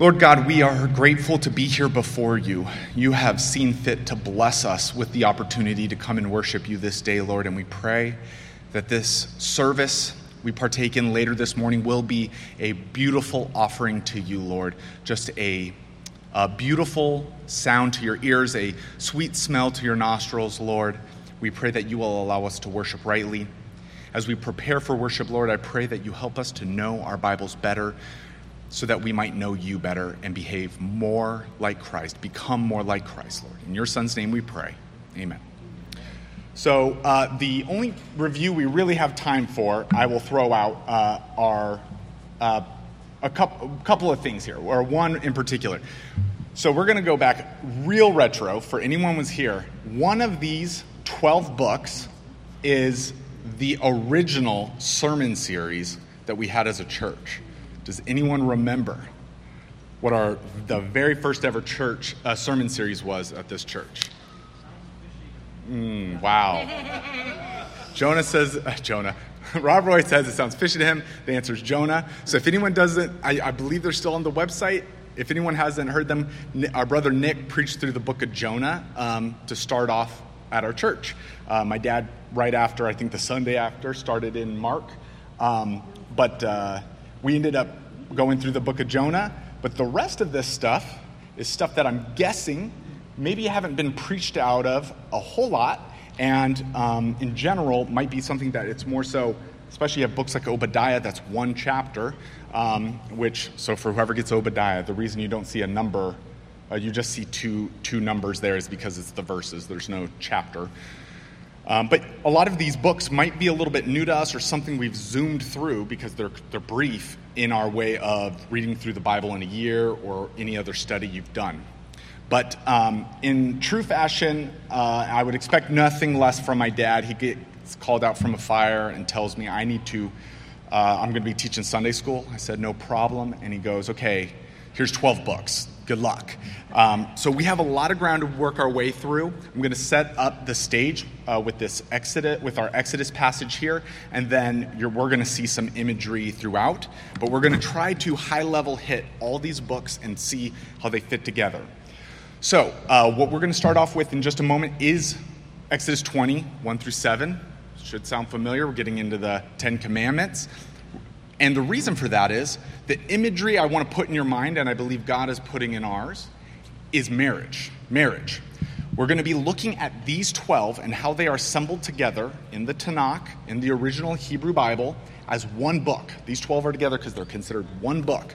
Lord God, we are grateful to be here before you. You have seen fit to bless us with the opportunity to come and worship you this day, Lord, and we pray that this service we partake in later this morning will be a beautiful offering to you, Lord. Just a, a beautiful sound to your ears, a sweet smell to your nostrils, Lord. We pray that you will allow us to worship rightly. As we prepare for worship, Lord, I pray that you help us to know our Bibles better so that we might know you better and behave more like Christ, become more like Christ, Lord. In your Son's name we pray. Amen. So, uh, the only review we really have time for, I will throw out, uh, are uh, a couple, couple of things here, or one in particular. So, we're going to go back real retro for anyone who's here. One of these 12 books is the original sermon series that we had as a church. Does anyone remember what our the very first ever church uh, sermon series was at this church? Mm, wow. Jonah says, uh, Jonah. Rob Roy says it sounds fishy to him. The answer is Jonah. So if anyone doesn't, I, I believe they're still on the website. If anyone hasn't heard them, our brother Nick preached through the book of Jonah um, to start off at our church. Uh, my dad, right after, I think the Sunday after, started in Mark. Um, but uh, we ended up going through the book of Jonah, but the rest of this stuff is stuff that I'm guessing maybe haven't been preached out of a whole lot, and um, in general might be something that it's more so, especially you have books like Obadiah, that's one chapter, um, which, so for whoever gets Obadiah, the reason you don't see a number, uh, you just see two, two numbers there is because it's the verses, there's no chapter. Um, but a lot of these books might be a little bit new to us or something we've zoomed through because they're, they're brief in our way of reading through the Bible in a year or any other study you've done. But um, in true fashion, uh, I would expect nothing less from my dad. He gets called out from a fire and tells me I need to, uh, I'm going to be teaching Sunday school. I said, no problem. And he goes, okay, here's 12 books good luck. Um, so we have a lot of ground to work our way through. I'm going to set up the stage uh, with this Exodus, with our Exodus passage here, and then we're going to see some imagery throughout. But we're going to try to high level hit all these books and see how they fit together. So uh, what we're going to start off with in just a moment is Exodus 20, 1 through 7. Should sound familiar. We're getting into the Ten Commandments. And the reason for that is the imagery I want to put in your mind, and I believe God is putting in ours, is marriage. Marriage. We're going to be looking at these 12 and how they are assembled together in the Tanakh, in the original Hebrew Bible, as one book. These 12 are together because they're considered one book.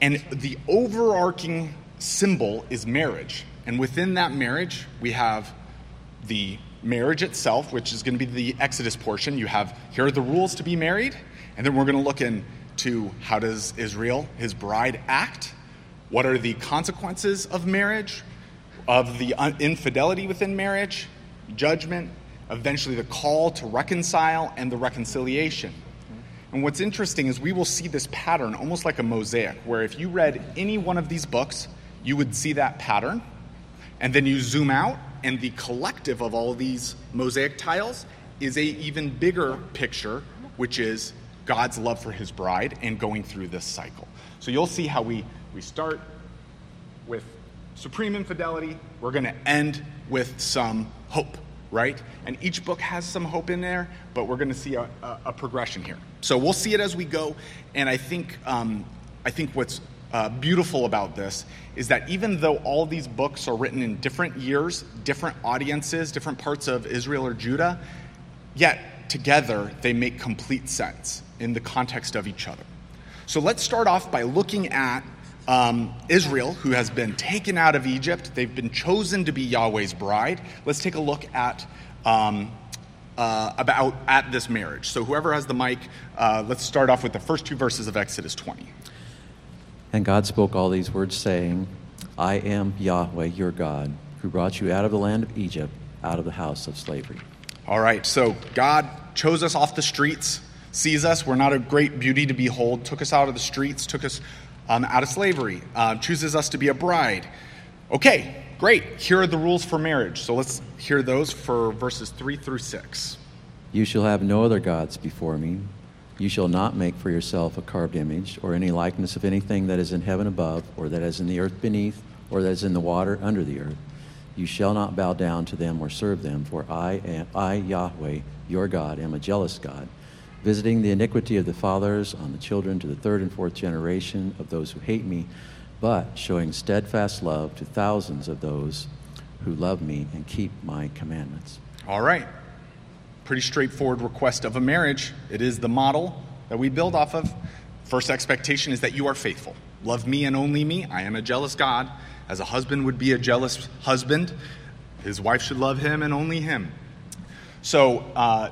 And the overarching symbol is marriage. And within that marriage, we have the marriage itself, which is going to be the Exodus portion. You have here are the rules to be married, and then we're going to look into how does Israel, his bride, act? What are the consequences of marriage, of the infidelity within marriage, judgment, eventually the call to reconcile, and the reconciliation. And what's interesting is we will see this pattern almost like a mosaic, where if you read any one of these books, you would see that pattern. And then you zoom out, and the collective of all these mosaic tiles is a even bigger picture, which is God's love for his bride and going through this cycle. So you'll see how we, we start with supreme infidelity. We're going to end with some hope, right? And each book has some hope in there, but we're going to see a, a, a, progression here. So we'll see it as we go. And I think, um, I think what's uh, beautiful about this is that even though all these books are written in different years, different audiences, different parts of Israel or Judah, yet together they make complete sense in the context of each other. So let's start off by looking at um, Israel, who has been taken out of Egypt. They've been chosen to be Yahweh's bride. Let's take a look at um, uh, about at this marriage. So whoever has the mic, uh, let's start off with the first two verses of Exodus 20. And God spoke all these words, saying, I am Yahweh your God, who brought you out of the land of Egypt, out of the house of slavery. All right, so God chose us off the streets sees us. We're not a great beauty to behold, took us out of the streets, took us um, out of slavery, uh, chooses us to be a bride. Okay, great. Here are the rules for marriage. So let's hear those for verses 3 through 6. You shall have no other gods before me. You shall not make for yourself a carved image, or any likeness of anything that is in heaven above, or that is in the earth beneath, or that is in the water under the earth. You shall not bow down to them or serve them, for I, am, I Yahweh, your God, am a jealous God, visiting the iniquity of the fathers on the children to the third and fourth generation of those who hate me, but showing steadfast love to thousands of those who love me and keep my commandments. All right. Pretty straightforward request of a marriage. It is the model that we build off of. First expectation is that you are faithful. Love me and only me. I am a jealous God. As a husband would be a jealous husband, his wife should love him and only him. So uh,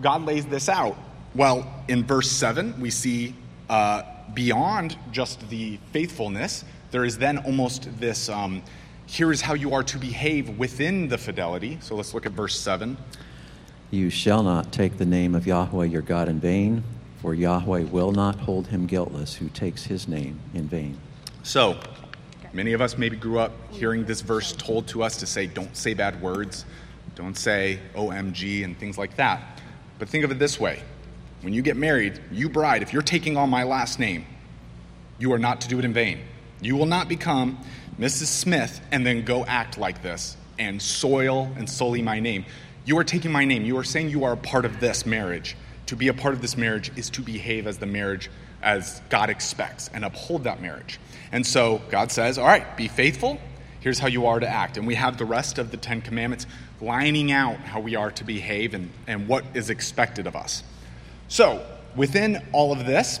God lays this out. Well, in verse 7, we see uh, beyond just the faithfulness, there is then almost this um, here is how you are to behave within the fidelity. So let's look at verse 7. You shall not take the name of Yahweh your God in vain, for Yahweh will not hold him guiltless who takes his name in vain. So, many of us maybe grew up hearing this verse told to us to say, don't say bad words, don't say OMG, and things like that. But think of it this way when you get married, you bride, if you're taking on my last name, you are not to do it in vain. You will not become Mrs. Smith and then go act like this and soil and sully my name. You are taking my name. You are saying you are a part of this marriage. To be a part of this marriage is to behave as the marriage as God expects and uphold that marriage. And so God says, All right, be faithful. Here's how you are to act. And we have the rest of the Ten Commandments lining out how we are to behave and, and what is expected of us. So, within all of this,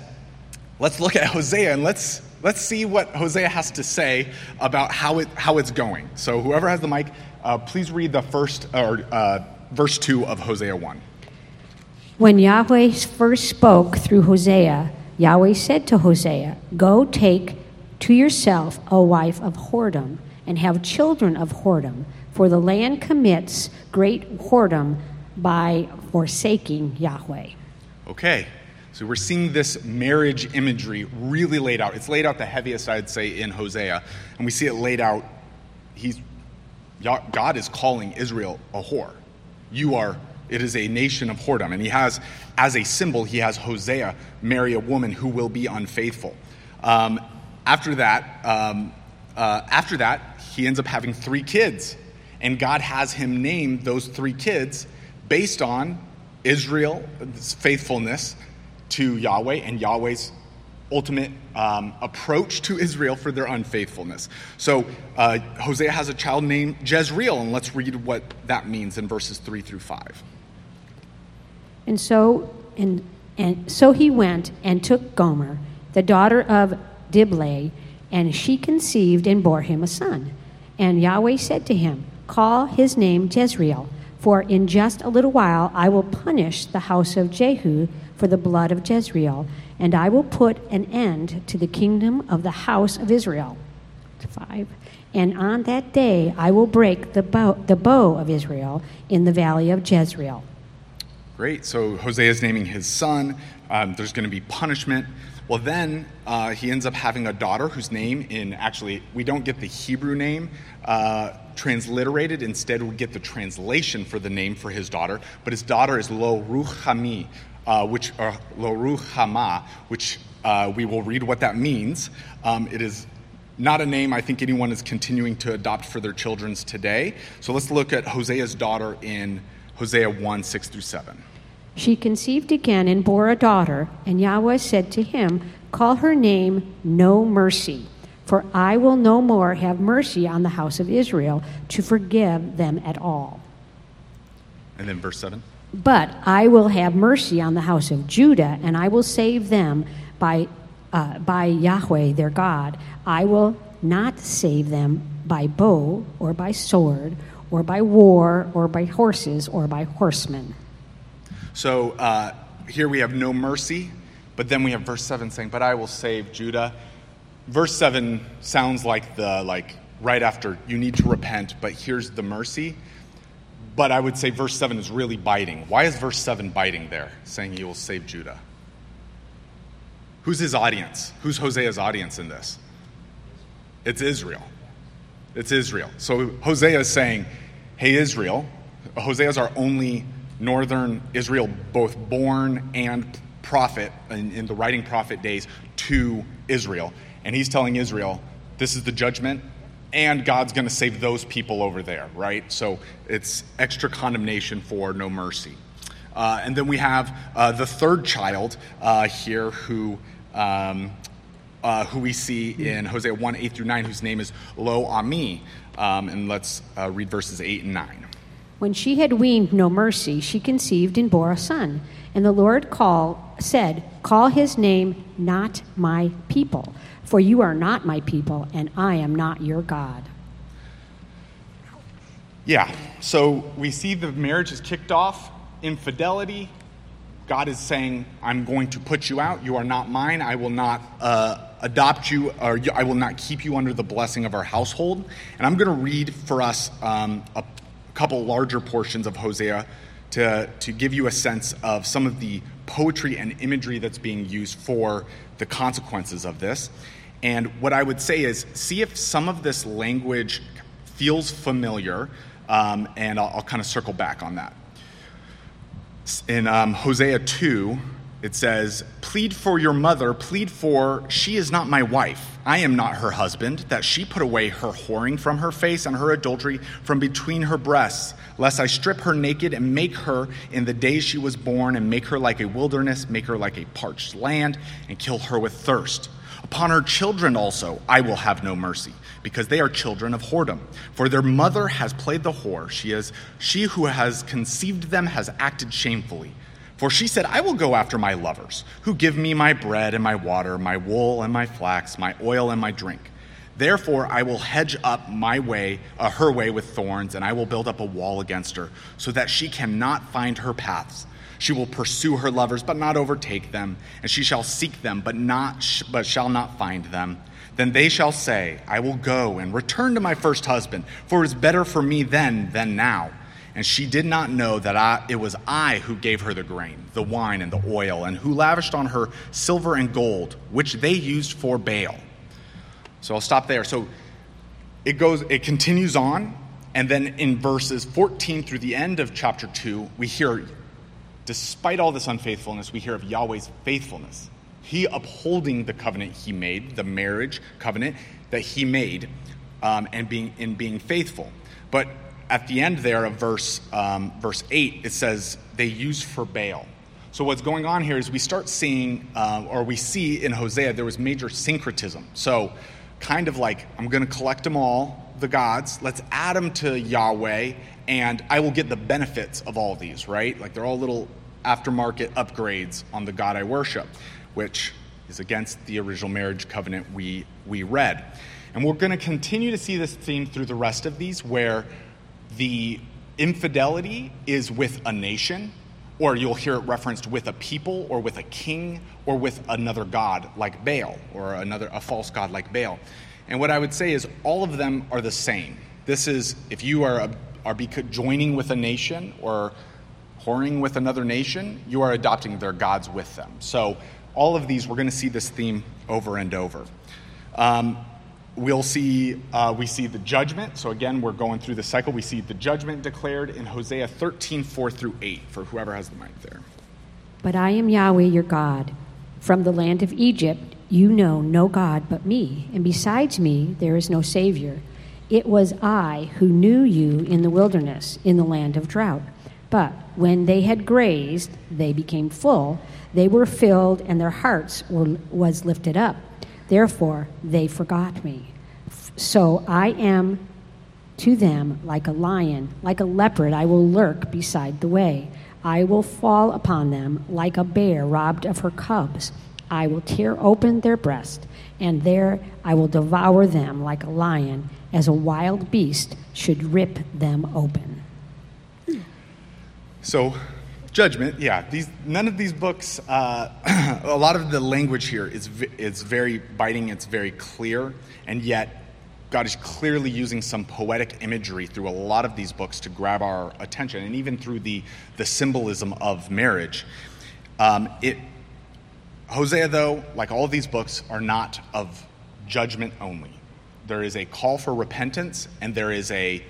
let's look at Hosea and let's let's see what Hosea has to say about how it how it's going. So, whoever has the mic, uh, please read the first or uh, verse two of Hosea one. When Yahweh first spoke through Hosea, Yahweh said to Hosea, Go take to yourself a wife of whoredom and have children of whoredom, for the land commits great whoredom by forsaking Yahweh. Okay, so we're seeing this marriage imagery really laid out. It's laid out the heaviest, I'd say, in Hosea. And we see it laid out. He's, God is calling Israel a whore. You are, it is a nation of whoredom. And he has, as a symbol, he has Hosea marry a woman who will be unfaithful. Um, after that, um, uh, after that, he ends up having three kids. And God has him name those three kids based on Israel's faithfulness to Yahweh and Yahweh's ultimate um, approach to Israel for their unfaithfulness. So uh, Hosea has a child named Jezreel, and let's read what that means in verses 3 through 5. And so, and, and so he went and took Gomer, the daughter of Diblaim, and she conceived and bore him a son. And Yahweh said to him, Call his name Jezreel for in just a little while I will punish the house of Jehu for the blood of Jezreel, and I will put an end to the kingdom of the house of Israel. Five. And on that day I will break the bow, the bow of Israel in the valley of Jezreel. Great. So Hosea is naming his son. Um, there's going to be punishment. Well, then uh, he ends up having a daughter whose name, in actually, we don't get the Hebrew name uh, transliterated. Instead, we get the translation for the name for his daughter. But his daughter is Lo Ruchami, uh, which, or Lo Ruchama, which uh, we will read what that means. Um, it is not a name I think anyone is continuing to adopt for their children's today. So let's look at Hosea's daughter in Hosea 1 6 through 7. She conceived again and bore a daughter, and Yahweh said to him, Call her name No Mercy, for I will no more have mercy on the house of Israel to forgive them at all. And then verse 7. But I will have mercy on the house of Judah, and I will save them by, uh, by Yahweh their God. I will not save them by bow or by sword or by war or by horses or by horsemen. So uh, here we have no mercy, but then we have verse 7 saying, But I will save Judah. Verse 7 sounds like the, like, right after you need to repent, but here's the mercy. But I would say verse 7 is really biting. Why is verse 7 biting there, saying he will save Judah? Who's his audience? Who's Hosea's audience in this? It's Israel. It's Israel. So Hosea is saying, Hey, Israel, Hosea is our only northern Israel, both born and prophet in, in the writing prophet days to Israel. And he's telling Israel, this is the judgment, and God's going to save those people over there, right? So it's extra condemnation for no mercy. Uh, and then we have uh, the third child uh, here who. Um, uh, who we see in Hosea 1 8 through 9, whose name is Lo Ami. Um, and let's uh, read verses 8 and 9. When she had weaned no mercy, she conceived and bore a son. And the Lord call, said, Call his name not my people, for you are not my people, and I am not your God. Yeah, so we see the marriage is kicked off, infidelity. God is saying, I'm going to put you out. You are not mine. I will not uh, adopt you, or I will not keep you under the blessing of our household. And I'm going to read for us um, a couple larger portions of Hosea to, to give you a sense of some of the poetry and imagery that's being used for the consequences of this. And what I would say is see if some of this language feels familiar, um, and I'll, I'll kind of circle back on that. In um, Hosea 2, it says, Plead for your mother, plead for, she is not my wife. I am not her husband, that she put away her whoring from her face and her adultery from between her breasts, lest I strip her naked and make her in the day she was born, and make her like a wilderness, make her like a parched land, and kill her with thirst. Upon her children also I will have no mercy, because they are children of whoredom. For their mother has played the whore. She, is, she who has conceived them has acted shamefully. For she said, I will go after my lovers, who give me my bread and my water, my wool and my flax, my oil and my drink. Therefore, I will hedge up my way, uh, her way with thorns, and I will build up a wall against her, so that she cannot find her paths. She will pursue her lovers, but not overtake them, and she shall seek them, but not, but shall not find them. Then they shall say, I will go and return to my first husband, for it is better for me then than now and she did not know that I, it was I who gave her the grain, the wine, and the oil, and who lavished on her silver and gold, which they used for Baal. So I'll stop there. So it goes, it continues on, and then in verses 14 through the end of chapter 2, we hear, despite all this unfaithfulness, we hear of Yahweh's faithfulness. He upholding the covenant he made, the marriage covenant that he made, um, and being in being faithful. But at the end there of verse, um, verse 8, it says, they use for Baal. So what's going on here is we start seeing, uh, or we see in Hosea, there was major syncretism. So kind of like, I'm going to collect them all, the gods, let's add them to Yahweh, and I will get the benefits of all of these, right? Like they're all little aftermarket upgrades on the God I worship, which is against the original marriage covenant we, we read. And we're going to continue to see this theme through the rest of these, where the infidelity is with a nation, or you'll hear it referenced with a people, or with a king, or with another god like Baal, or another a false god like Baal. And what I would say is all of them are the same. This is if you are are joining with a nation or whoring with another nation, you are adopting their gods with them. So all of these, we're going to see this theme over and over. Um, we'll see uh, we see the judgment. So again we're going through the cycle. We see the judgment declared in hosea 13 4 through 8 for whoever has the mic there. But i am yahweh your god. From the land of egypt you know no god but me. And besides me there is no savior. It was i who knew you in the wilderness in the land of drought. But when they had grazed they became full. They were filled and their hearts were was lifted up Therefore, they forgot me. So I am to them like a lion, like a leopard, I will lurk beside the way. I will fall upon them like a bear robbed of her cubs. I will tear open their breast, and there I will devour them like a lion, as a wild beast should rip them open. So, judgment. Yeah these none of these books uh, a lot of the language here is it's very biting it's very clear and yet god is clearly using some poetic imagery through a lot of these books to grab our attention and even through the the symbolism of marriage. Um, it hosea though like all of these books are not of judgment only. There is a call for repentance and there is a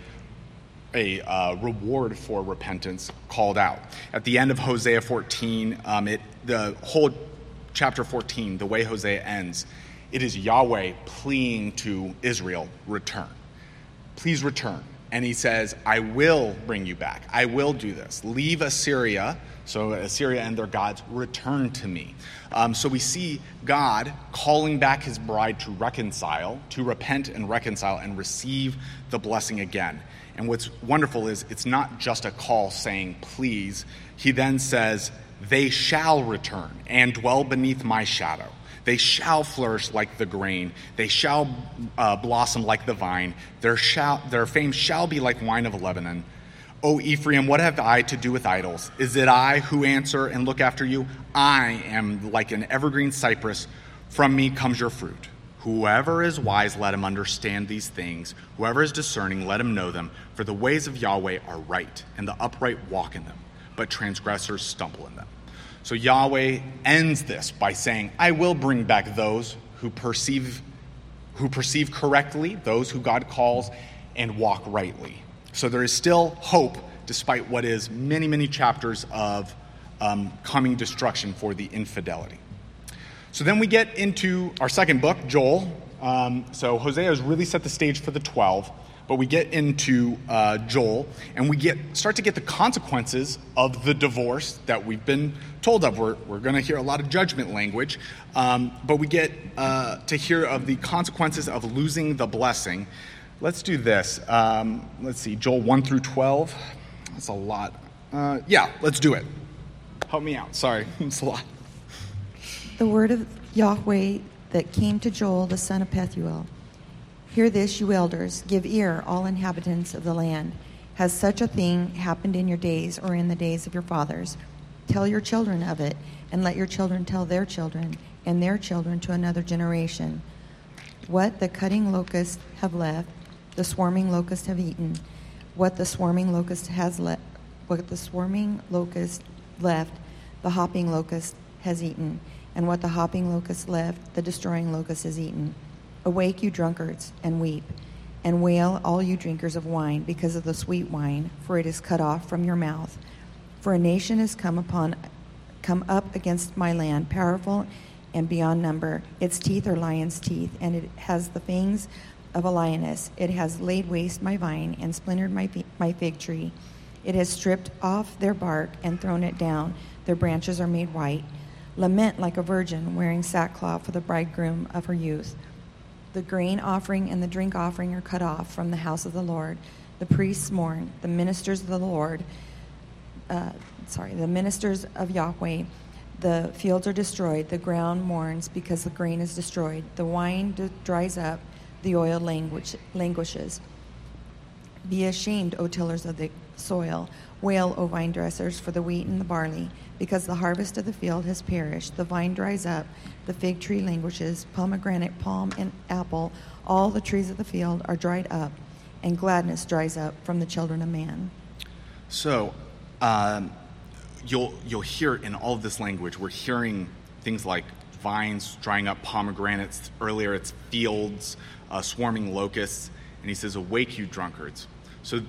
a uh, reward for repentance called out. At the end of Hosea 14, um, it, the whole chapter 14, the way Hosea ends, it is Yahweh pleading to Israel, return. Please return. And he says, I will bring you back. I will do this. Leave Assyria. So Assyria and their gods return to me. Um, so we see God calling back his bride to reconcile, to repent and reconcile and receive the blessing again. And what's wonderful is it's not just a call saying, please. He then says, they shall return and dwell beneath my shadow. They shall flourish like the grain. They shall uh, blossom like the vine. Their, shall, their fame shall be like wine of Lebanon. O Ephraim, what have I to do with idols? Is it I who answer and look after you? I am like an evergreen cypress. From me comes your fruit. Whoever is wise, let him understand these things. Whoever is discerning, let him know them. For the ways of Yahweh are right, and the upright walk in them, but transgressors stumble in them. So Yahweh ends this by saying, I will bring back those who perceive who perceive correctly, those who God calls, and walk rightly. So there is still hope despite what is many, many chapters of um, coming destruction for the infidelity. So then we get into our second book, Joel. Um, so Hosea has really set the stage for the 12 but we get into uh, Joel and we get start to get the consequences of the divorce that we've been told of. We're, we're going to hear a lot of judgment language, um, but we get uh, to hear of the consequences of losing the blessing. Let's do this. Um, let's see, Joel 1 through 12. That's a lot. Uh, yeah, let's do it. Help me out. Sorry, it's a lot. The word of Yahweh that came to Joel, the son of Pethuel. Hear this, you elders, give ear, all inhabitants of the land. Has such a thing happened in your days or in the days of your fathers? Tell your children of it, and let your children tell their children, and their children to another generation. What the cutting locusts have left, the swarming locusts have eaten. What the swarming locust has left, what the swarming locust left, the hopping locust has eaten. And what the hopping locust left, the destroying locust has eaten. Awake, you drunkards, and weep, and wail, all you drinkers of wine, because of the sweet wine, for it is cut off from your mouth. For a nation has come upon, come up against my land, powerful and beyond number. Its teeth are lion's teeth, and it has the fangs of a lioness. It has laid waste my vine and splintered my, my fig tree. It has stripped off their bark and thrown it down. Their branches are made white. Lament like a virgin wearing sackcloth for the bridegroom of her youth. The grain offering and the drink offering are cut off from the house of the Lord. The priests mourn. The ministers of the Lord, uh, sorry, the ministers of Yahweh. The fields are destroyed. The ground mourns because the grain is destroyed. The wine d- dries up. The oil languish- languishes. Be ashamed, O tillers of the soil. Wail, O vine dressers, for the wheat and the barley, because the harvest of the field has perished. The vine dries up, the fig tree languishes, pomegranate, palm, and apple, all the trees of the field are dried up, and gladness dries up from the children of man. So, um, you'll you'll hear in all of this language, we're hearing things like vines drying up, pomegranates. Earlier, it's fields, uh, swarming locusts, and he says, "Awake, you drunkards." So,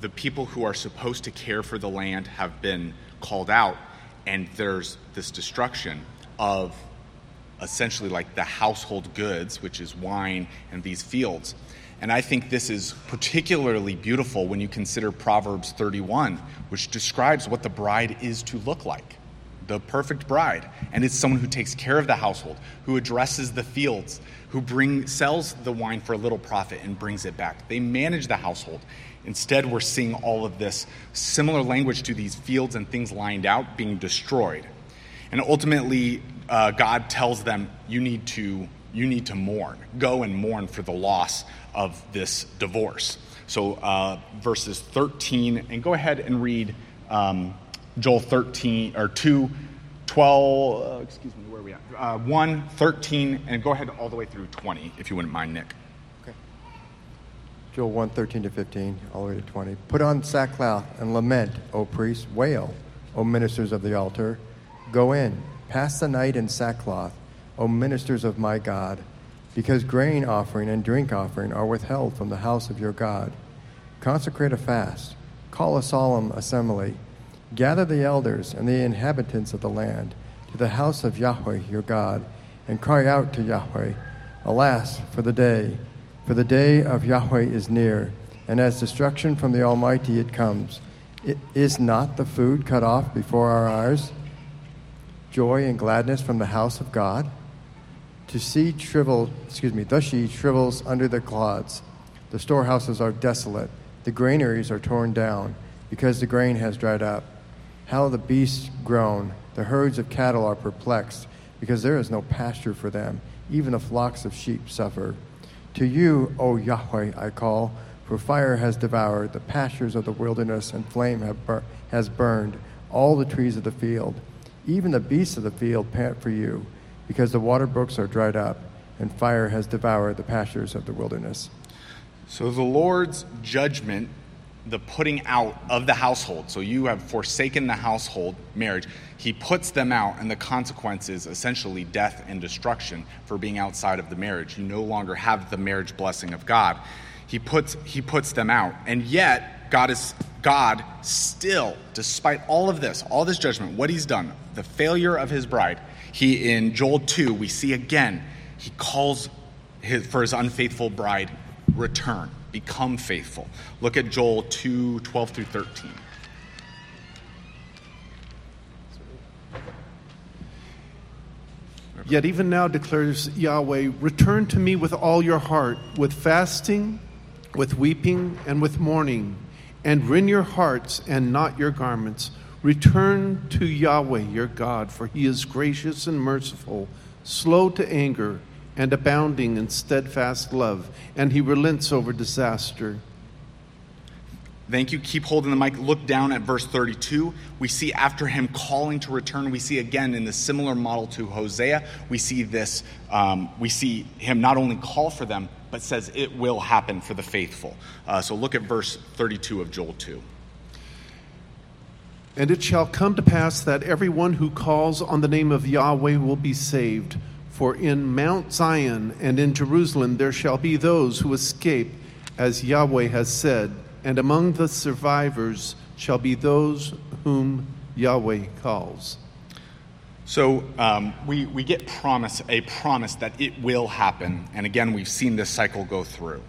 the people who are supposed to care for the land have been called out, and there's this destruction of essentially like the household goods, which is wine and these fields. And I think this is particularly beautiful when you consider Proverbs 31, which describes what the bride is to look like the perfect bride. And it's someone who takes care of the household, who addresses the fields, who bring, sells the wine for a little profit and brings it back. They manage the household. Instead, we're seeing all of this similar language to these fields and things lined out being destroyed. And ultimately, uh, God tells them, you need, to, you need to mourn. Go and mourn for the loss of this divorce. So, uh, verses 13, and go ahead and read um, Joel 13, or 2, 12, uh, excuse me, where are we at? Uh, 1, 13, and go ahead all the way through 20, if you wouldn't mind, Nick. Joel 1, 13 to 15, all the way to 20. Put on sackcloth and lament, O priests, wail, O ministers of the altar. Go in, pass the night in sackcloth, O ministers of my God, because grain offering and drink offering are withheld from the house of your God. Consecrate a fast, call a solemn assembly, gather the elders and the inhabitants of the land to the house of Yahweh your God, and cry out to Yahweh, Alas for the day, for the day of Yahweh is near, and as destruction from the Almighty it comes. It is not the food cut off before our eyes? Joy and gladness from the house of God? To see shrivel, excuse me, the she shrivels under the clods. The storehouses are desolate. The granaries are torn down, because the grain has dried up. How the beasts groan. The herds of cattle are perplexed, because there is no pasture for them. Even the flocks of sheep suffer. To you, O Yahweh, I call, for fire has devoured the pastures of the wilderness, and flame bur- has burned all the trees of the field. Even the beasts of the field pant for you because the water brooks are dried up, and fire has devoured the pastures of the wilderness. So the Lord's judgment, the putting out of the household, so you have forsaken the household marriage, he puts them out, and the consequence is essentially death and destruction for being outside of the marriage. You no longer have the marriage blessing of God. He puts, he puts them out. And yet, God is God still, despite all of this, all this judgment, what he's done, the failure of his bride, he in Joel 2, we see again, he calls his, for his unfaithful bride, return, become faithful. Look at Joel 2, 12 through 13. Yet even now declares Yahweh, return to me with all your heart, with fasting, with weeping, and with mourning, and rend your hearts and not your garments. Return to Yahweh your God, for he is gracious and merciful, slow to anger, and abounding in steadfast love, and he relents over disaster. Thank you. Keep holding the mic. Look down at verse 32. We see after him calling to return, we see again in the similar model to Hosea, we see this, um, we see him not only call for them, but says it will happen for the faithful. Uh, so look at verse 32 of Joel 2. And it shall come to pass that everyone who calls on the name of Yahweh will be saved. For in Mount Zion and in Jerusalem there shall be those who escape, as Yahweh has said, and among the survivors shall be those whom Yahweh calls. So um, we, we get promise, a promise that it will happen. And again, we've seen this cycle go through.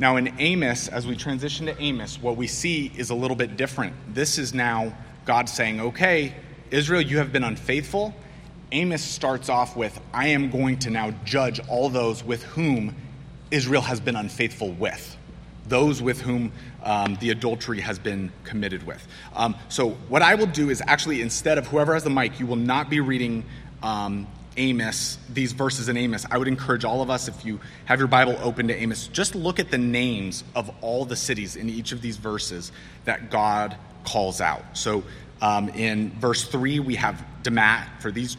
Now, in Amos, as we transition to Amos, what we see is a little bit different. This is now God saying, okay, Israel, you have been unfaithful. Amos starts off with, I am going to now judge all those with whom Israel has been unfaithful with, those with whom um, the adultery has been committed with. Um, so, what I will do is actually, instead of whoever has the mic, you will not be reading um, Amos, these verses in Amos. I would encourage all of us, if you have your Bible open to Amos, just look at the names of all the cities in each of these verses that God calls out. So, um, in verse 3, we have Damat for these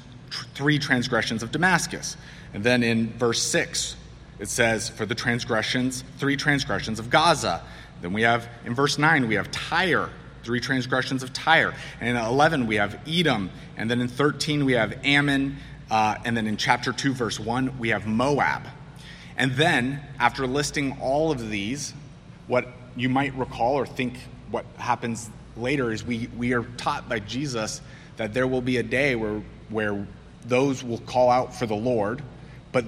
three transgressions of Damascus. And then in verse 6, it says, for the transgressions, three transgressions of Gaza. Then we have, in verse 9, we have Tyre, three transgressions of Tyre. And in 11, we have Edom. And then in 13, we have Ammon. Uh, and then in chapter 2, verse 1, we have Moab. And then, after listing all of these, what you might recall or think what happens later is we, we are taught by Jesus that there will be a day where, where those will call out for the Lord, but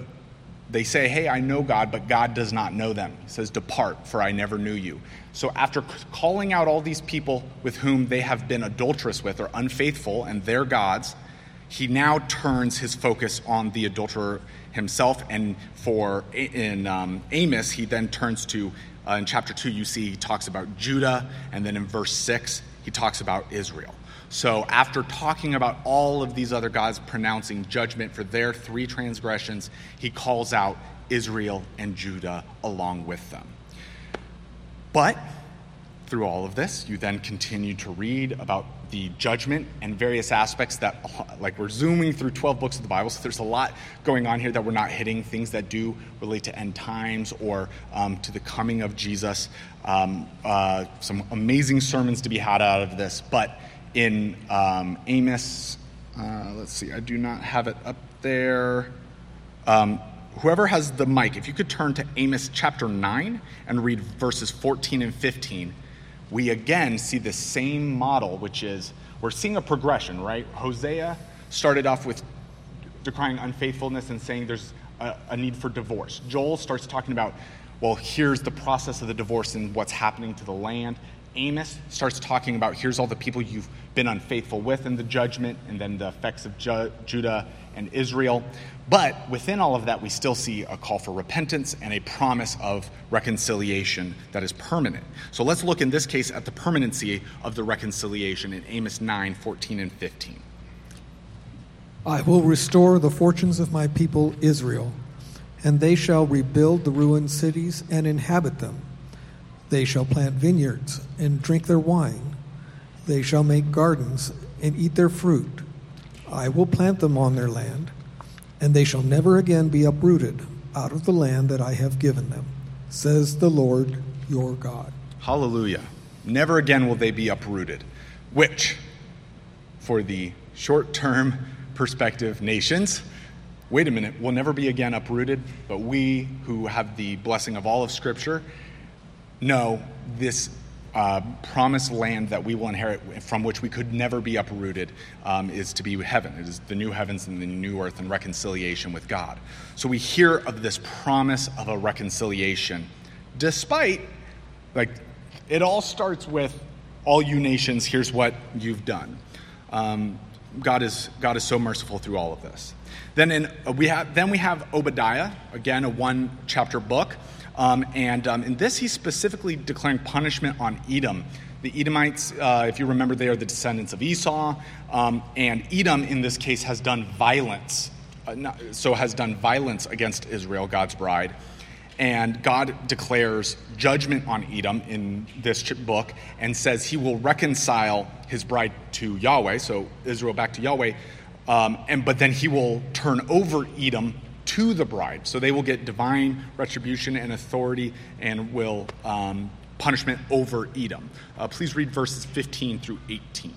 they say, Hey, I know God, but God does not know them. He says, Depart, for I never knew you. So, after calling out all these people with whom they have been adulterous with or unfaithful and their gods, he now turns his focus on the adulterer himself. And for in um, Amos, he then turns to, uh, in chapter 2, you see he talks about Judah. And then in verse 6, he talks about Israel. So, after talking about all of these other gods pronouncing judgment for their three transgressions, he calls out Israel and Judah along with them. But through all of this, you then continue to read about the judgment and various aspects that, like, we're zooming through 12 books of the Bible, so there's a lot going on here that we're not hitting, things that do relate to end times or um, to the coming of Jesus. Um, uh, some amazing sermons to be had out of this. But in um, Amos, uh, let's see, I do not have it up there. Um, whoever has the mic, if you could turn to Amos chapter 9 and read verses 14 and 15, we again see the same model, which is we're seeing a progression, right? Hosea started off with decrying unfaithfulness and saying there's a, a, need for divorce. Joel starts talking about, well, here's the process of the divorce and what's happening to the land. Amos starts talking about here's all the people you've been unfaithful with in the judgment, and then the effects of Ju- Judah and Israel. But within all of that, we still see a call for repentance and a promise of reconciliation that is permanent. So let's look in this case at the permanency of the reconciliation in Amos 9 14 and 15. I will restore the fortunes of my people Israel, and they shall rebuild the ruined cities and inhabit them. They shall plant vineyards and drink their wine. They shall make gardens and eat their fruit. I will plant them on their land, and they shall never again be uprooted out of the land that I have given them, says the Lord your God. Hallelujah. Never again will they be uprooted, which, for the short term perspective nations, wait a minute, we'll never be again uprooted, but we who have the blessing of all of Scripture know this uh, promised land that we will inherit, from which we could never be uprooted, um, is to be heaven. It is the new heavens and the new earth and reconciliation with God. So we hear of this promise of a reconciliation, despite, like, it all starts with all you nations, here's what you've done. Um, God is, God is so merciful through all of this. Then, in, uh, we have, then we have Obadiah, again, a one chapter book. Um, and um, in this, he's specifically declaring punishment on Edom. The Edomites, uh, if you remember, they are the descendants of Esau. Um, and Edom, in this case, has done violence. Uh, not, so has done violence against Israel, God's bride. And God declares judgment on Edom in this book and says he will reconcile his bride to Yahweh, so Israel back to Yahweh, um, and, but then he will turn over Edom to the bride. So they will get divine retribution and authority and will um, punishment over Edom. Uh, please read verses 15 through 18.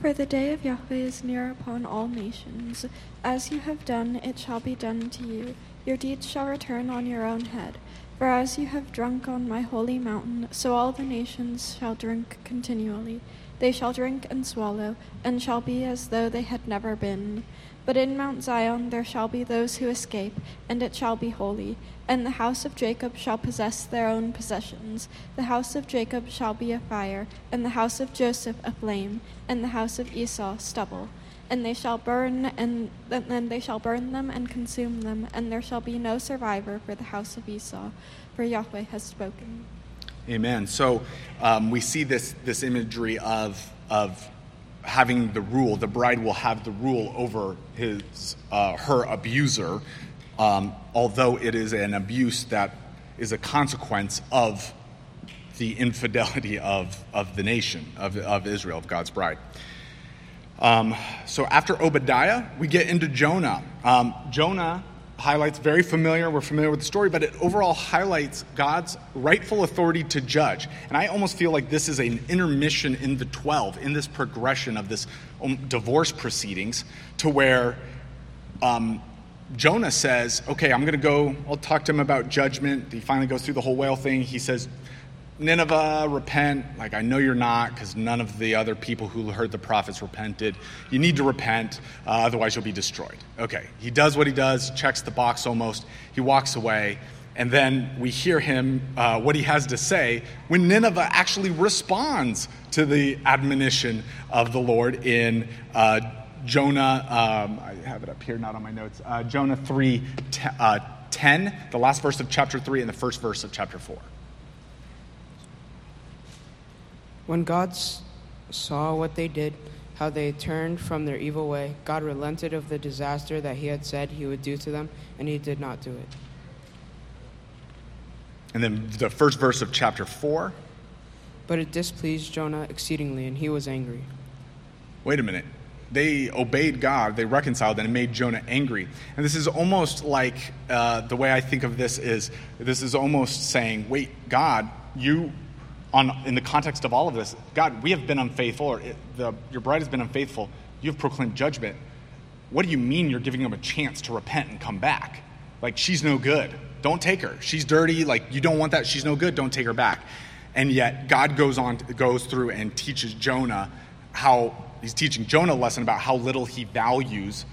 For the day of Yahweh is near upon all nations. As you have done, it shall be done to you. Your deeds shall return on your own head. For as you have drunk on my holy mountain, so all the nations shall drink continually. They shall drink and swallow, and shall be as though they had never been. But in Mount Zion there shall be those who escape, and it shall be holy. And the house of Jacob shall possess their own possessions. The house of Jacob shall be a fire, and the house of Joseph a flame, and the house of Esau stubble and they shall burn and then they shall burn them and consume them and there shall be no survivor for the house of esau for yahweh has spoken amen so um, we see this this imagery of of having the rule the bride will have the rule over his uh, her abuser um, although it is an abuse that is a consequence of the infidelity of, of the nation of, of israel of god's bride um, so after Obadiah, we get into Jonah. Um, Jonah highlights very familiar, we're familiar with the story, but it overall highlights God's rightful authority to judge. And I almost feel like this is an intermission in the 12, in this progression of this um, divorce proceedings, to where um, Jonah says, Okay, I'm going to go, I'll talk to him about judgment. He finally goes through the whole whale thing. He says, Nineveh, repent. Like, I know you're not, because none of the other people who heard the prophets repented. You need to repent, uh, otherwise, you'll be destroyed. Okay, he does what he does, checks the box almost. He walks away, and then we hear him, uh, what he has to say, when Nineveh actually responds to the admonition of the Lord in uh, Jonah, um, I have it up here, not on my notes, uh, Jonah 3 t- uh, 10, the last verse of chapter 3, and the first verse of chapter 4. When God saw what they did, how they turned from their evil way, God relented of the disaster that he had said he would do to them, and he did not do it. And then the first verse of chapter 4. But it displeased Jonah exceedingly, and he was angry. Wait a minute. They obeyed God, they reconciled, and it made Jonah angry. And this is almost like uh, the way I think of this is this is almost saying, wait, God, you on, in the context of all of this, God, we have been unfaithful, or it, the, your bride has been unfaithful. You have proclaimed judgment. What do you mean you're giving them a chance to repent and come back? Like, she's no good. Don't take her. She's dirty. Like, you don't want that. She's no good. Don't take her back. And yet, God goes on, goes through and teaches Jonah how he's teaching Jonah a lesson about how little he values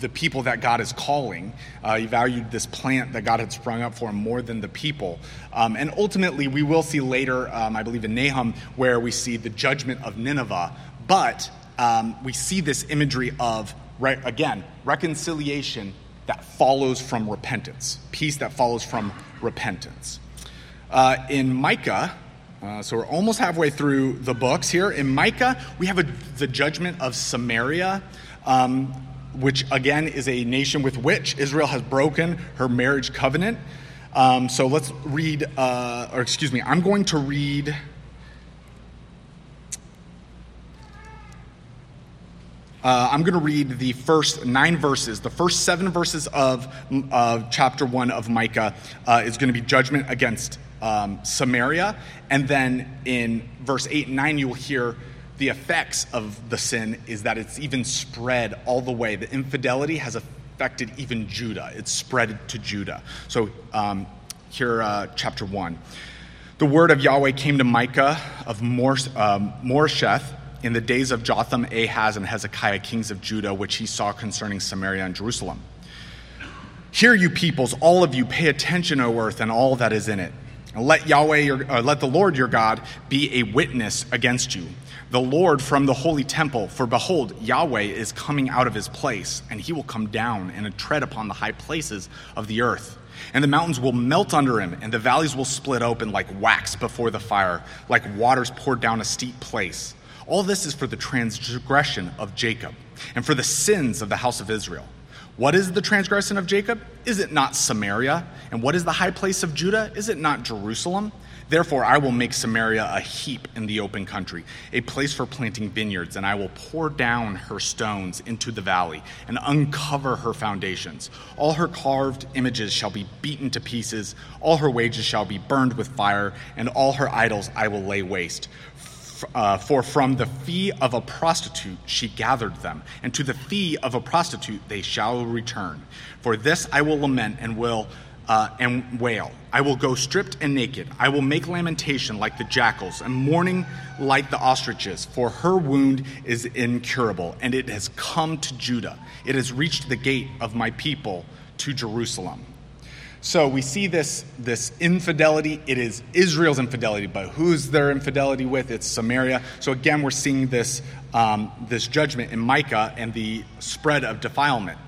the people that God is calling. Uh, he valued this plant that God had sprung up for him more than the people. Um, and ultimately, we will see later, um, I believe in Nahum, where we see the judgment of Nineveh. But um, we see this imagery of, again, reconciliation that follows from repentance, peace that follows from repentance. Uh, in Micah, uh, so we're almost halfway through the books here. In Micah, we have a, the judgment of Samaria. Um, which again is a nation with which Israel has broken her marriage covenant. Um, so let's read, uh, or excuse me, I'm going to read. Uh, I'm going to read the first nine verses. The first seven verses of chapter one of Micah uh, is going to be judgment against um, Samaria. And then in verse 8 and 9, you will hear the effects of the sin is that it's even spread all the way. The infidelity has affected even Judah, it's spread to Judah. So, um, here, uh, chapter 1. The word of Yahweh came to Micah of Mor- um, in the days of Jotham, Ahaz, and Hezekiah, kings of Judah, which he saw concerning Samaria and Jerusalem. Hear, you peoples, all of you, pay attention, O earth, and all that is in it. Let Yahweh, your, uh, let the Lord your God be a witness against you the Lord from the holy temple. For behold, Yahweh is coming out of his place, and he will come down and tread upon the high places of the earth. And the mountains will melt under him, and the valleys will split open like wax before the fire, like waters poured down a steep place. All this is for the transgression of Jacob, and for the sins of the house of Israel. What is the transgression of Jacob? Is it not Samaria? And what is the high place of Judah? Is it not Jerusalem? Therefore, I will make Samaria a heap in the open country, a place for planting vineyards, and I will pour down her stones into the valley and uncover her foundations. All her carved images shall be beaten to pieces, all her wages shall be burned with fire, and all her idols I will lay waste. Uh, for from the fee of a prostitute she gathered them, and to the fee of a prostitute they shall return. For this I will lament and will uh, and wail. I will go stripped and naked. I will make lamentation like the jackals and mourning like the ostriches, for her wound is incurable, and it has come to Judah. It has reached the gate of my people to Jerusalem. So we see this, this infidelity. It is Israel's infidelity, but who's their infidelity with? It's Samaria. So again, we're seeing this, um, this judgment in Micah and the spread of defilement.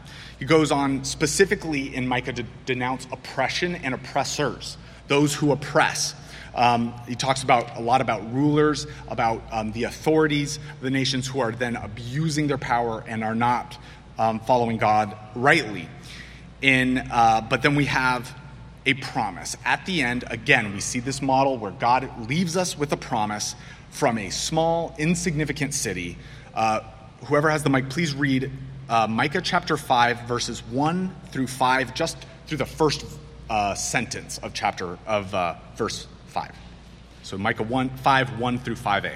He goes on specifically in Micah to denounce oppression and oppressors, those who oppress. Um, he talks about a lot about rulers, about um, the authorities the nations who are then abusing their power and are not um, following God rightly. In, uh, but then we have a promise. At the end, again, we see this model where God leaves us with a promise from a small, insignificant city. Uh, whoever has the mic, please read uh, Micah chapter 5, verses 1 through 5, just through the first uh, sentence of chapter of uh, verse 5. So Micah 1, 5, 1 through 5a.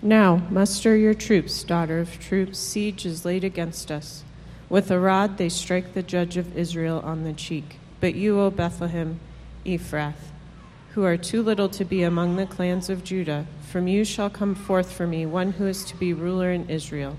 Now muster your troops, daughter of troops. Siege is laid against us. With a rod they strike the judge of Israel on the cheek. But you, O Bethlehem, Ephrath, who are too little to be among the clans of Judah, from you shall come forth for me one who is to be ruler in Israel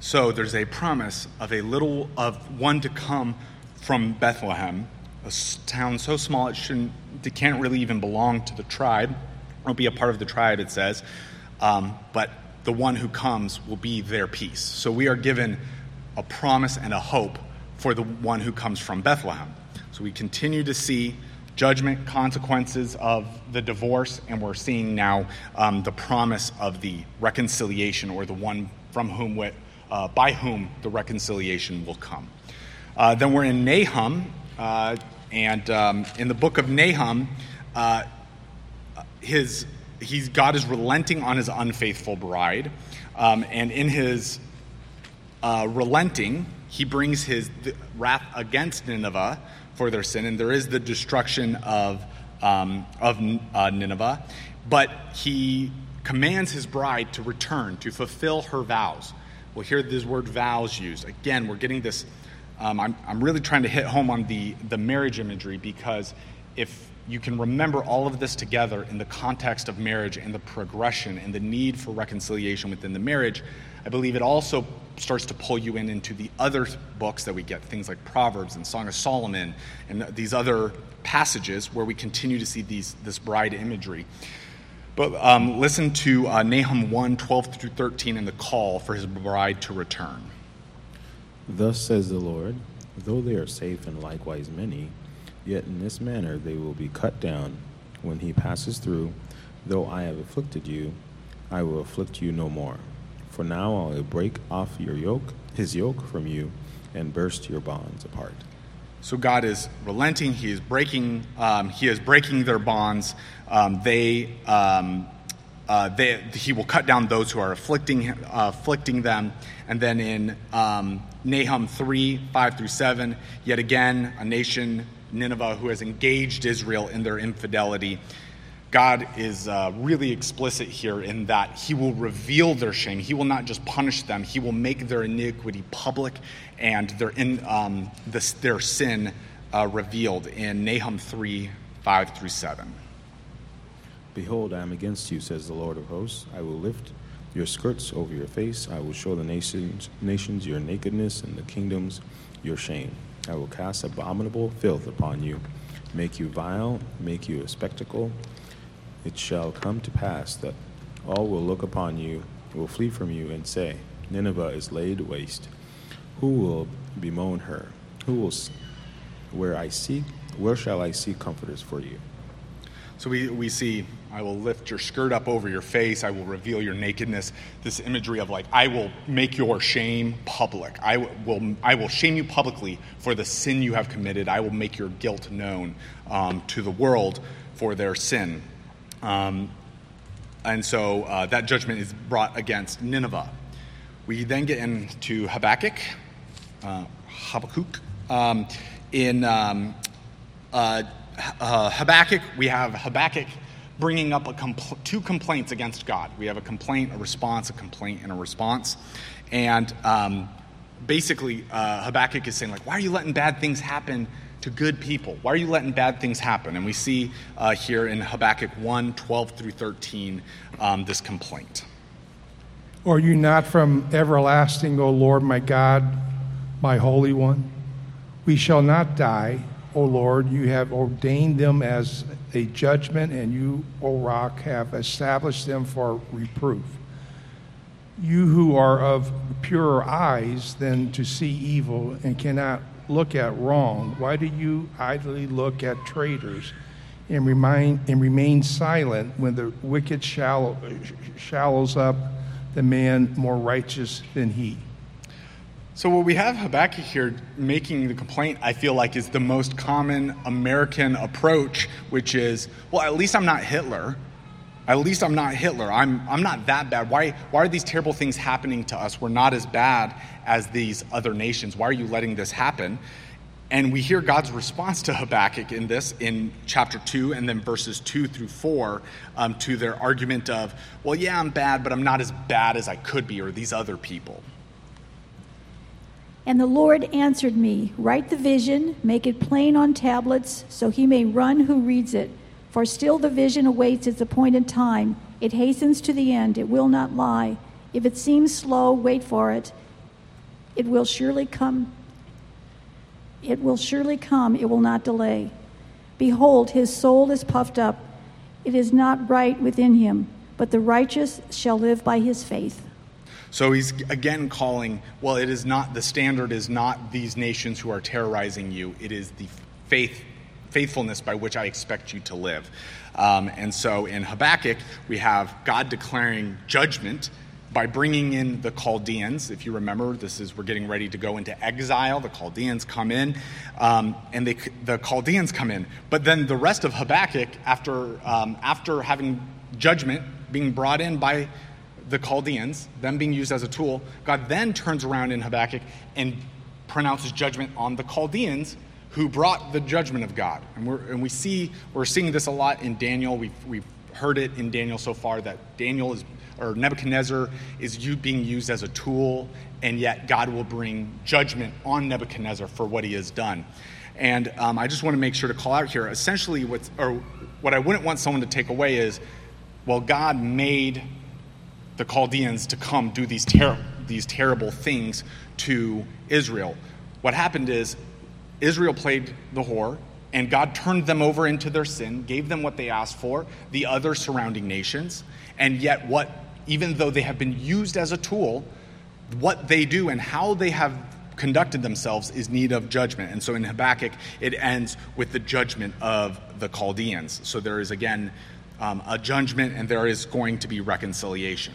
So there's a promise of a little of one to come from Bethlehem, a town so small it shouldn't, it can't really even belong to the tribe, or be a part of the tribe. It says, um, but the one who comes will be their peace. So we are given a promise and a hope for the one who comes from Bethlehem. So we continue to see judgment, consequences of the divorce, and we're seeing now um, the promise of the reconciliation or the one from whom uh, by whom the reconciliation will come. Uh, then we're in Nahum, uh, and um, in the book of Nahum, uh, his he's God is relenting on his unfaithful bride, um, and in his uh, relenting, he brings his th- wrath against Nineveh for their sin, and there is the destruction of um, of uh, Nineveh, but he commands his bride to return to fulfill her vows. We'll hear this word vows used again. We're getting this. Um, I'm, I'm really trying to hit home on the the marriage imagery because if you can remember all of this together in the context of marriage and the progression and the need for reconciliation within the marriage, I believe it also starts to pull you in into the other books that we get, things like Proverbs and Song of Solomon and these other passages where we continue to see these, this bride imagery. But um, listen to uh, Nahum 1 12 through 13 and the call for his bride to return. Thus says the Lord, though they are safe and likewise many, Yet in this manner they will be cut down when he passes through. Though I have afflicted you, I will afflict you no more. For now I will break off your yoke, his yoke from you, and burst your bonds apart. So God is relenting. He is breaking. Um, he is breaking their bonds. Um, they, um, uh, they, he will cut down those who are afflicting, uh, afflicting them. And then in um, Nahum three five through seven, yet again a nation Nineveh who has engaged Israel in their infidelity. God is uh, really explicit here in that He will reveal their shame. He will not just punish them, He will make their iniquity public and their, in, um, their sin uh, revealed in Nahum 3 5 through 7. Behold, I am against you, says the Lord of hosts. I will lift your skirts over your face. I will show the nations, nations your nakedness and the kingdoms your shame. I will cast abominable filth upon you, make you vile, make you a spectacle. It shall come to pass that all will look upon you, will flee from you, and say, Nineveh is laid waste. Who will bemoan her? Who will, where I seek, where shall I seek comforters for you? So we, we see, I will lift your skirt up over your face. I will reveal your nakedness. This imagery of like, I will make your shame public. I will, I will shame you publicly for the sin you have committed. I will make your guilt known um, to the world for their sin. Um, and so uh, that judgment is brought against Nineveh. We then get into Habakkuk, uh, Habakkuk, um, in um, uh, uh, Habakkuk, we have Habakkuk bringing up compl- two complaints against God. We have a complaint, a response, a complaint, and a response. And um, basically, uh, Habakkuk is saying, like, why are you letting bad things happen to good people? Why are you letting bad things happen? And we see uh, here in Habakkuk 1 12 through 13 um, this complaint. Are you not from everlasting, O Lord my God, my Holy One? We shall not die O Lord, you have ordained them as a judgment, and you, O rock, have established them for reproof. You who are of purer eyes than to see evil and cannot look at wrong, why do you idly look at traitors and remain, and remain silent when the wicked shallow, shallows up the man more righteous than he? So, what we have Habakkuk here making the complaint, I feel like, is the most common American approach, which is, well, at least I'm not Hitler. At least I'm not Hitler. I'm, I'm not that bad. Why, why are these terrible things happening to us? We're not as bad as these other nations. Why are you letting this happen? And we hear God's response to Habakkuk in this in chapter 2 and then verses 2 through 4 um, to their argument of, well, yeah, I'm bad, but I'm not as bad as I could be or these other people. And the Lord answered me, Write the vision, make it plain on tablets, so he may run who reads it. For still the vision awaits its appointed time. It hastens to the end, it will not lie. If it seems slow, wait for it. It will surely come. It will surely come, it will not delay. Behold, his soul is puffed up. It is not right within him, but the righteous shall live by his faith. So he's again calling, well, it is not, the standard is not these nations who are terrorizing you, it is the faith, faithfulness by which I expect you to live. Um, and so in Habakkuk, we have God declaring judgment by bringing in the Chaldeans. If you remember, this is we're getting ready to go into exile. The Chaldeans come in, um, and they, the Chaldeans come in. But then the rest of Habakkuk, after um, after having judgment being brought in by the Chaldeans, them being used as a tool, God then turns around in Habakkuk and pronounces judgment on the Chaldeans who brought the judgment of God. And, we're, and we see, we're seeing this a lot in Daniel. We've, we've heard it in Daniel so far that Daniel is, or Nebuchadnezzar is you being used as a tool, and yet God will bring judgment on Nebuchadnezzar for what he has done. And um, I just want to make sure to call out here essentially, what's, or what I wouldn't want someone to take away is, well, God made the Chaldeans to come do these, ter- these terrible things to Israel. What happened is Israel played the whore, and God turned them over into their sin, gave them what they asked for, the other surrounding nations, and yet what even though they have been used as a tool, what they do and how they have conducted themselves is need of judgment. And so in Habakkuk, it ends with the judgment of the Chaldeans. So there is again um, a judgment, and there is going to be reconciliation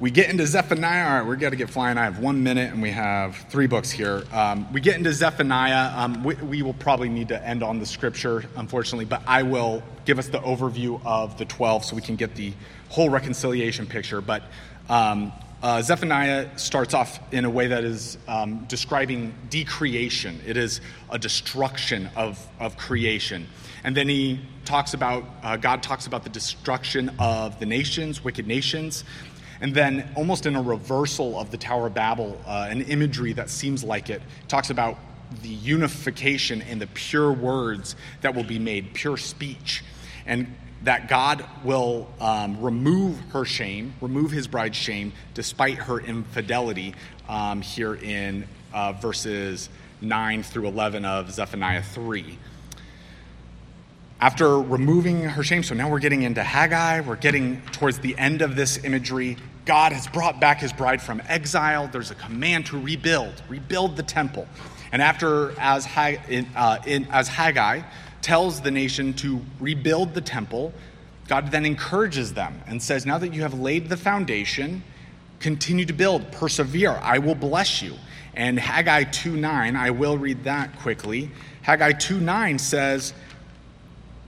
we get into Zephaniah. All right, we're going to get flying. I have one minute, and we have three books here. Um, we get into Zephaniah. Um, we, we, will probably need to end on the scripture, unfortunately, but I will give us the overview of the 12 so we can get the whole reconciliation picture. But um, uh, Zephaniah starts off in a way that is um, describing decreation, it is a destruction of, of creation. And then he talks about, uh, God talks about the destruction of the nations, wicked nations. And then, almost in a reversal of the Tower of Babel, uh, an imagery that seems like it, talks about the unification and the pure words that will be made, pure speech. And that God will um, remove her shame, remove his bride's shame, despite her infidelity, um, here in uh, verses 9 through 11 of Zephaniah 3 after removing her shame, so now we're getting into Haggai, we're getting towards the end of this imagery. God has brought back his bride from exile. There's a command to rebuild, rebuild the temple. And after, uh, as Haggai tells the nation to rebuild the temple, God then encourages them and says, Now that you have laid the foundation, continue to build, persevere. I will bless you. And Haggai 2 9, I will read that quickly. Haggai 2 9 says,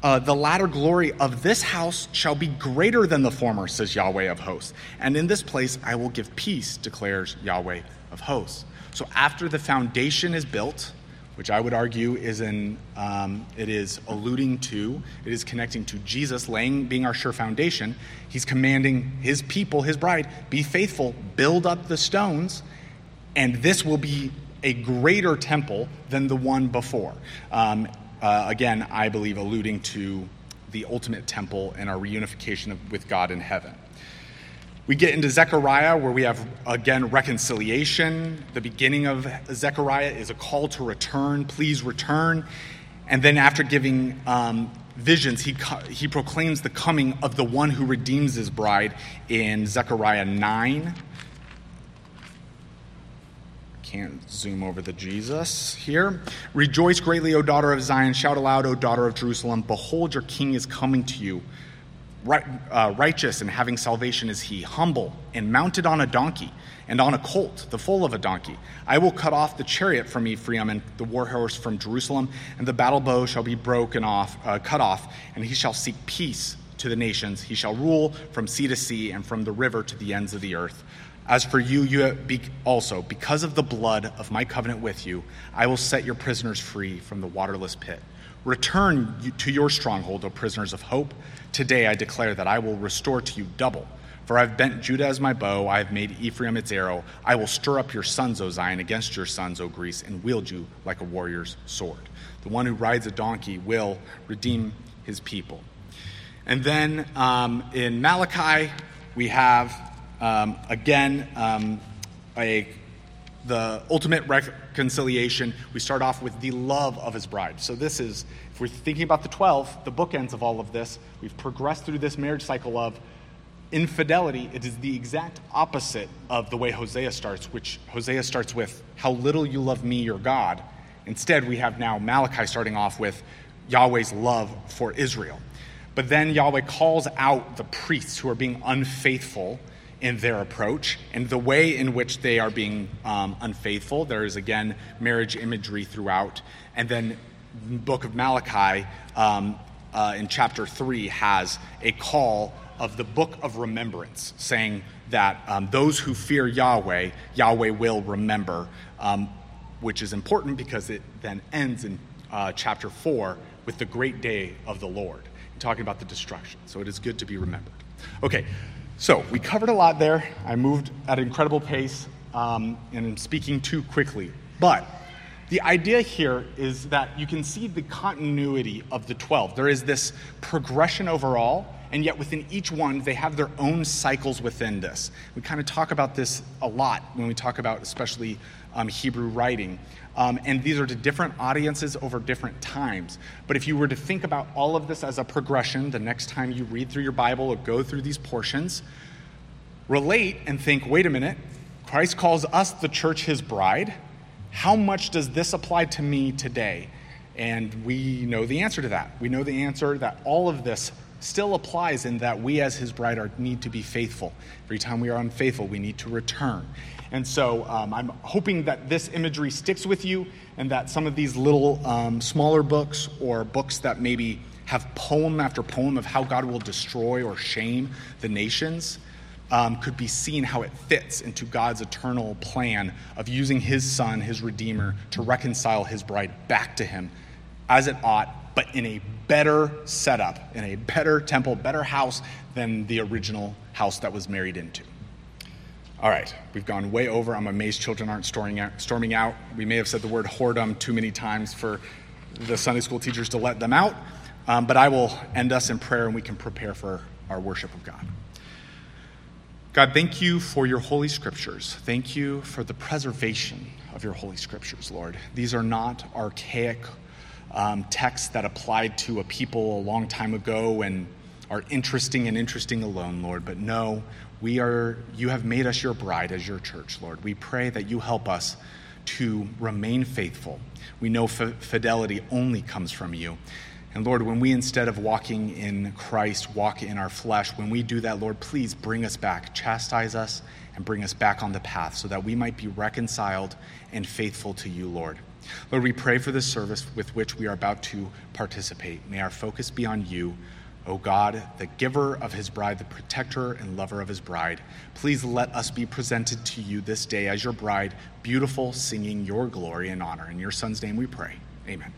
uh, the latter glory of this house shall be greater than the former, says Yahweh of hosts. And in this place I will give peace, declares Yahweh of hosts. So after the foundation is built, which I would argue is in, um, it is alluding to, it is connecting to Jesus laying, being our sure foundation. He's commanding his people, his bride, be faithful, build up the stones, and this will be a greater temple than the one before. Um, uh, again, I believe alluding to the ultimate temple and our reunification of, with God in heaven. We get into Zechariah, where we have, again, reconciliation. The beginning of Zechariah is a call to return. Please return. And then, after giving um, visions, he, he proclaims the coming of the one who redeems his bride in Zechariah 9, can't zoom over the Jesus here. Rejoice greatly, O daughter of Zion. Shout aloud, O daughter of Jerusalem. Behold, your king is coming to you. Right, uh, righteous and having salvation is he, humble and mounted on a donkey and on a colt, the foal of a donkey. I will cut off the chariot from Ephraim and the war horse from Jerusalem, and the battle bow shall be broken off, uh, cut off, and he shall seek peace to the nations. He shall rule from sea to sea and from the river to the ends of the earth. As for you, you also, because of the blood of my covenant with you, I will set your prisoners free from the waterless pit. Return to your stronghold, O prisoners of hope. Today I declare that I will restore to you double. For I've bent Judah as my bow, I have made Ephraim its arrow. I will stir up your sons, O Zion, against your sons, O Greece, and wield you like a warrior's sword. The one who rides a donkey will redeem his people. And then um, in Malachi, we have um, again, um, a, the ultimate reconciliation, we start off with the love of his bride. So, this is, if we're thinking about the 12, the bookends of all of this, we've progressed through this marriage cycle of infidelity. It is the exact opposite of the way Hosea starts, which Hosea starts with, How little you love me, your God. Instead, we have now Malachi starting off with Yahweh's love for Israel. But then Yahweh calls out the priests who are being unfaithful in their approach and the way in which they are being um, unfaithful. There is again marriage imagery throughout, and then book of Malachi um, uh, in chapter three has a call of the book of remembrance, saying that um, those who fear Yahweh, Yahweh will remember, um, which is important because it then ends in uh, chapter 4 with the great day of the Lord, talking about the destruction. So it is good to be remembered. Okay, so we covered a lot there. I moved at an incredible pace um, and I'm speaking too quickly. But the idea here is that you can see the continuity of the 12. There is this progression overall, and yet within each one, they have their own cycles within this. We kind of talk about this a lot when we talk about, especially um, Hebrew writing. Um, and these are to different audiences over different times. But if you were to think about all of this as a progression, the next time you read through your Bible or go through these portions, relate and think wait a minute, Christ calls us, the church, his bride. How much does this apply to me today? And we know the answer to that. We know the answer that all of this still applies in that we, as his bride, are, need to be faithful. Every time we are unfaithful, we need to return. And so um, I'm hoping that this imagery sticks with you and that some of these little um, smaller books or books that maybe have poem after poem of how God will destroy or shame the nations um, could be seen how it fits into God's eternal plan of using his son, his redeemer, to reconcile his bride back to him as it ought, but in a better setup, in a better temple, better house than the original house that was married into. All right, we've gone way over. I'm amazed children aren't storming out, storming out. We may have said the word whoredom too many times for the Sunday school teachers to let them out, um, but I will end us in prayer and we can prepare for our worship of God. God, thank you for your holy scriptures. Thank you for the preservation of your holy scriptures, Lord. These are not archaic um, texts that applied to a people a long time ago and are interesting and interesting alone, Lord, but no, we are, you have made us your bride as your church, Lord. We pray that you help us to remain faithful. We know f- fidelity only comes from you. And Lord, when we instead of walking in Christ, walk in our flesh, when we do that, Lord, please bring us back, chastise us, and bring us back on the path so that we might be reconciled and faithful to you, Lord. Lord, we pray for this service with which we are about to participate. May our focus be on you. O God, the giver of his bride, the protector and lover of his bride, please let us be presented to you this day as your bride, beautiful, singing your glory and honor. In your son's name we pray. Amen.